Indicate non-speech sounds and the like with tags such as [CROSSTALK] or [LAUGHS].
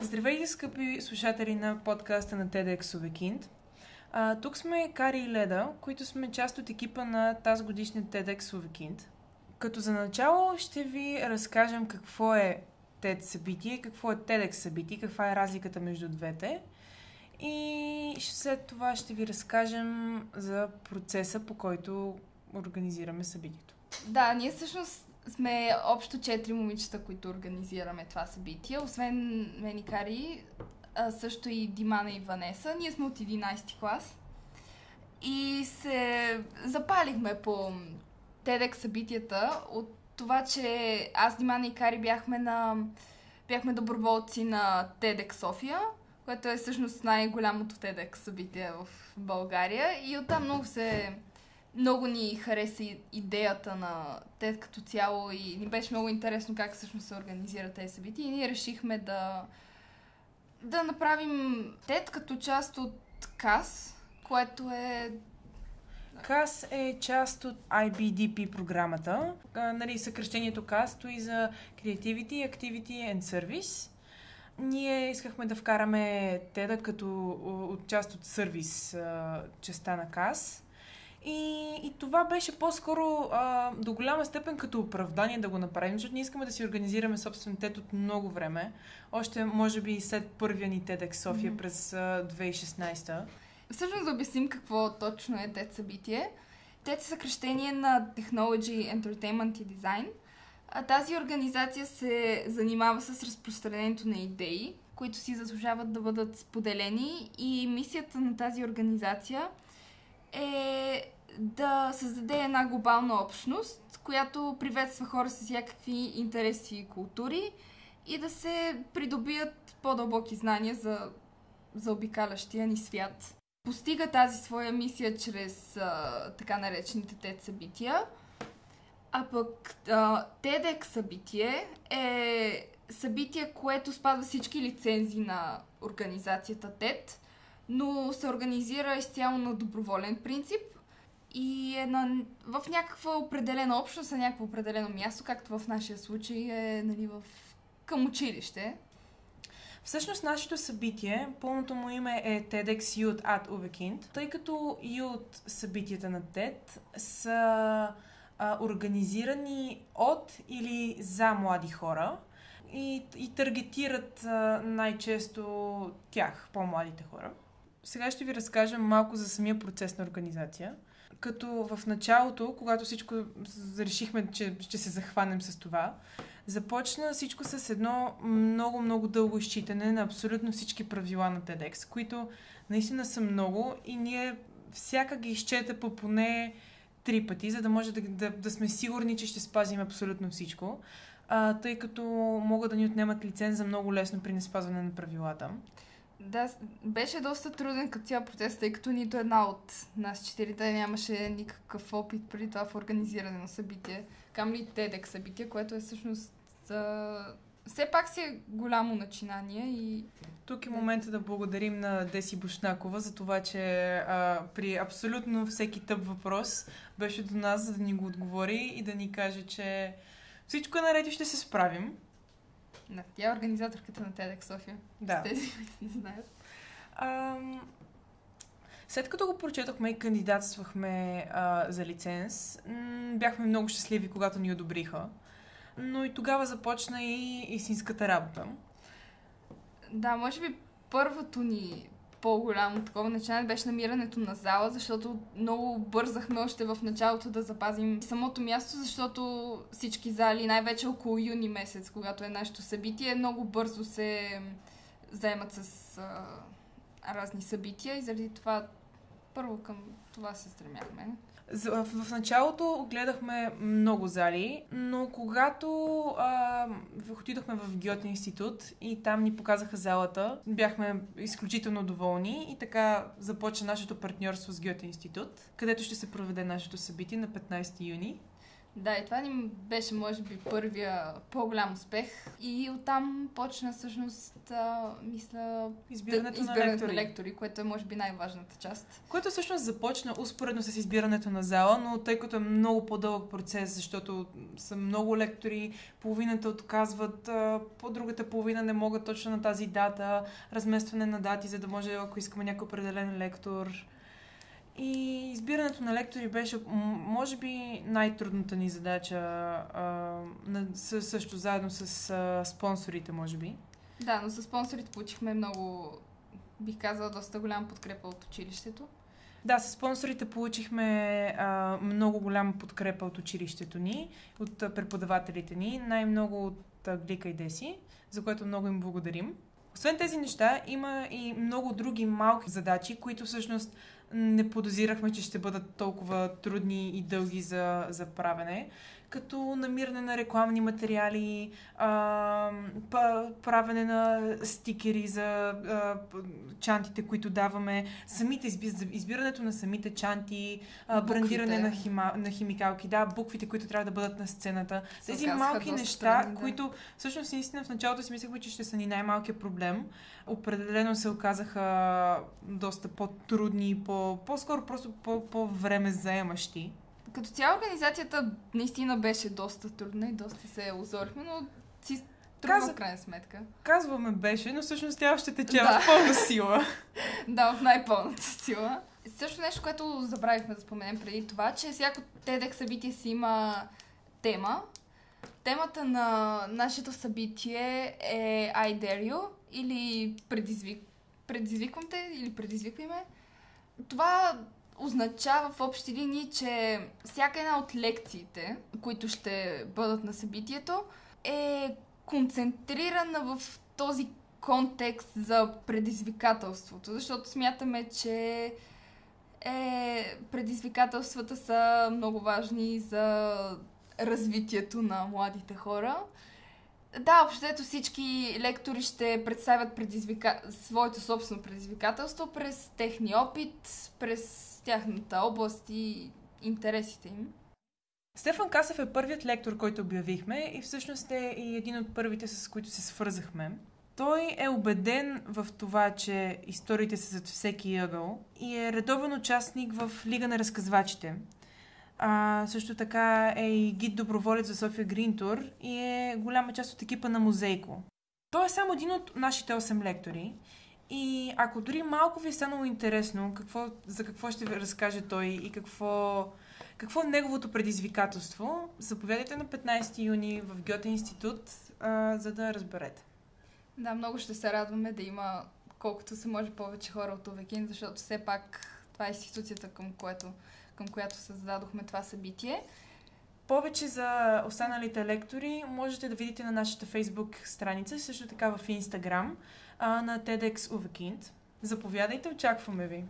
Здравейте, скъпи слушатели на подкаста на TEDx Увекинд. А, тук сме Кари и Леда, които сме част от екипа на тази годишния TEDx Увекинд. Като за начало ще ви разкажем какво е TED събитие, какво е TEDx събитие, каква е разликата между двете. И след това ще ви разкажем за процеса, по който организираме събитието. Да, ние всъщност сме общо четири момичета, които организираме това събитие. Освен мен и Кари, също и Димана и Ванеса. Ние сме от 11 клас. И се запалихме по TEDx събитията от това, че аз, Димана и Кари бяхме на бяхме доброволци на TEDx София, което е всъщност най-голямото TEDx събитие в България. И оттам много се много ни хареса идеята на ТЕД като цяло и ни беше много интересно как всъщност се организира тези събития и ние решихме да да направим ТЕД като част от КАС, което е КАС е част от IBDP програмата. А, нали, съкръщението КАС стои за Creativity, Activity and Service. Ние искахме да вкараме ТЕДа като от част от сервис частта на КАС. И, и това беше по-скоро а, до голяма степен като оправдание да го направим, защото ние искаме да си организираме собствен тет от много време. Още, може би, след първия ни TEDx София mm-hmm. през а, 2016. Всъщност да обясним какво точно е TED събитие. TED е съкрещение на Technology, Entertainment и Design. А тази организация се занимава с разпространението на идеи, които си заслужават да бъдат споделени и мисията на тази организация е да създаде една глобална общност, която приветства хора с всякакви интереси и култури и да се придобият по-дълбоки знания за, за обикалящия ни свят. Постига тази своя мисия чрез а, така наречените TED събития, а пък TEDx събитие е събитие, което спазва всички лицензи на организацията TED, но се организира изцяло на доброволен принцип и е на, в някаква определена общност, на някакво определено място, както в нашия случай е нали, в, към училище. Всъщност нашето събитие, пълното му име е TEDx Youth at Uvekind, тъй като Youth събитията на TED са а, организирани от или за млади хора и, и таргетират а, най-често тях, по-младите хора. Сега ще ви разкажа малко за самия процес на организация. Като в началото, когато всичко решихме, че ще се захванем с това, започна всичко с едно много, много дълго изчитане на абсолютно всички правила на TEDx, които наистина са много и ние всяка ги изчета по поне три пъти, за да може да, да, да сме сигурни, че ще спазим абсолютно всичко, а, тъй като могат да ни отнемат лиценза много лесно при неспазване на правилата. Да, беше доста труден като цял процес, тъй като нито една от нас четирите нямаше никакъв опит преди това в организиране на събитие. Кам ли TEDx събитие, което е всъщност а, все пак си е голямо начинание и... Тук е момента да благодарим на Деси Бушнакова за това, че а, при абсолютно всеки тъп въпрос беше до нас, за да ни го отговори и да ни каже, че всичко е наред и ще се справим. Да, тя е организаторката на TEDx София. Да. Тези, които [LAUGHS] не знаят. Ам... След като го прочетохме и кандидатствахме а, за лиценз, м- бяхме много щастливи, когато ни одобриха. Но и тогава започна и истинската работа. Да, може би първото ни по-голямо такова начинание беше намирането на зала, защото много бързахме още в началото да запазим самото място, защото всички зали, най-вече около юни месец, когато е нашето събитие, много бързо се заемат с а, разни събития и заради това първо към това се стремяхме. В, началото гледахме много зали, но когато а, отидохме в Гьоте институт и там ни показаха залата, бяхме изключително доволни и така започна нашето партньорство с Гьоте институт, където ще се проведе нашето събитие на 15 юни. Да, и това ни беше, може би, първия по-голям успех. И оттам почна всъщност, а, мисля, Избирането, да, на лектори. на лектори, което е, може би, най-важната част. Което всъщност започна успоредно с избирането на зала, но тъй като е много по-дълъг процес, защото са много лектори, половината отказват, по другата половина не могат точно на тази дата, разместване на дати, за да може, ако искаме някой определен лектор. И избирането на лектори беше, може би, най-трудната ни задача, а, на, също заедно с а, спонсорите, може би. Да, но с спонсорите получихме много, бих казала, доста голяма подкрепа от училището. Да, с спонсорите получихме а, много голяма подкрепа от училището ни, от а, преподавателите ни, най-много от а, Глика и Деси, за което много им благодарим. Освен тези неща, има и много други малки задачи, които всъщност не подозирахме, че ще бъдат толкова трудни и дълги за, за правене, като намиране на рекламни материали, а, правене на стикери за а, чантите, които даваме, самите избирането на самите чанти, а, брандиране на, хима, на химикалки, да, буквите, които трябва да бъдат на сцената. Тези малки неща, трудни, да. които всъщност наистина в началото си мислехме, че ще са ни най-малкият проблем. Определено се оказаха доста по-трудни, и по, по-скоро просто по- по-време заемащи. Като цяло организацията наистина беше доста трудна и доста се озорихме, но си трудно Каза- в крайна сметка. Казваме беше, но всъщност тя още тече Да. в пълна сила. [LAUGHS] Да, в най-пълната сила. Също нещо, което забравихме да споменем преди това, че всяко TEDx събитие си има тема. Темата на нашето събитие е I dare you или предизвик... предизвиквам те или предизвиквай ме. Това означава в общи линии, че всяка една от лекциите, които ще бъдат на събитието, е концентрирана в този контекст за предизвикателството, защото смятаме, че е, предизвикателствата са много важни за развитието на младите хора. Да, общото всички лектори ще представят предизвика... своето собствено предизвикателство през техния опит, през тяхната област и интересите им. Стефан Касев е първият лектор, който обявихме и всъщност е и един от първите, с които се свързахме. Той е убеден в това, че историите са зад всеки ъгъл и е редовен участник в Лига на разказвачите. А, също така е и гид доброволец за София Грин Тур и е голяма част от екипа на Музейко. Той е само един от нашите 8 лектори и ако дори малко ви е станало интересно какво, за какво ще ви разкаже той и какво, какво е неговото предизвикателство, заповядайте на 15 юни в Гьоте институт, а, за да разберете. Да, много ще се радваме да има колкото се може повече хора от Овекин, защото все пак това е институцията, към, което, към която създадохме това събитие. Повече за останалите лектори можете да видите на нашата фейсбук страница, също така в Инстаграм, на TEDx Увекинд. Заповядайте, очакваме ви!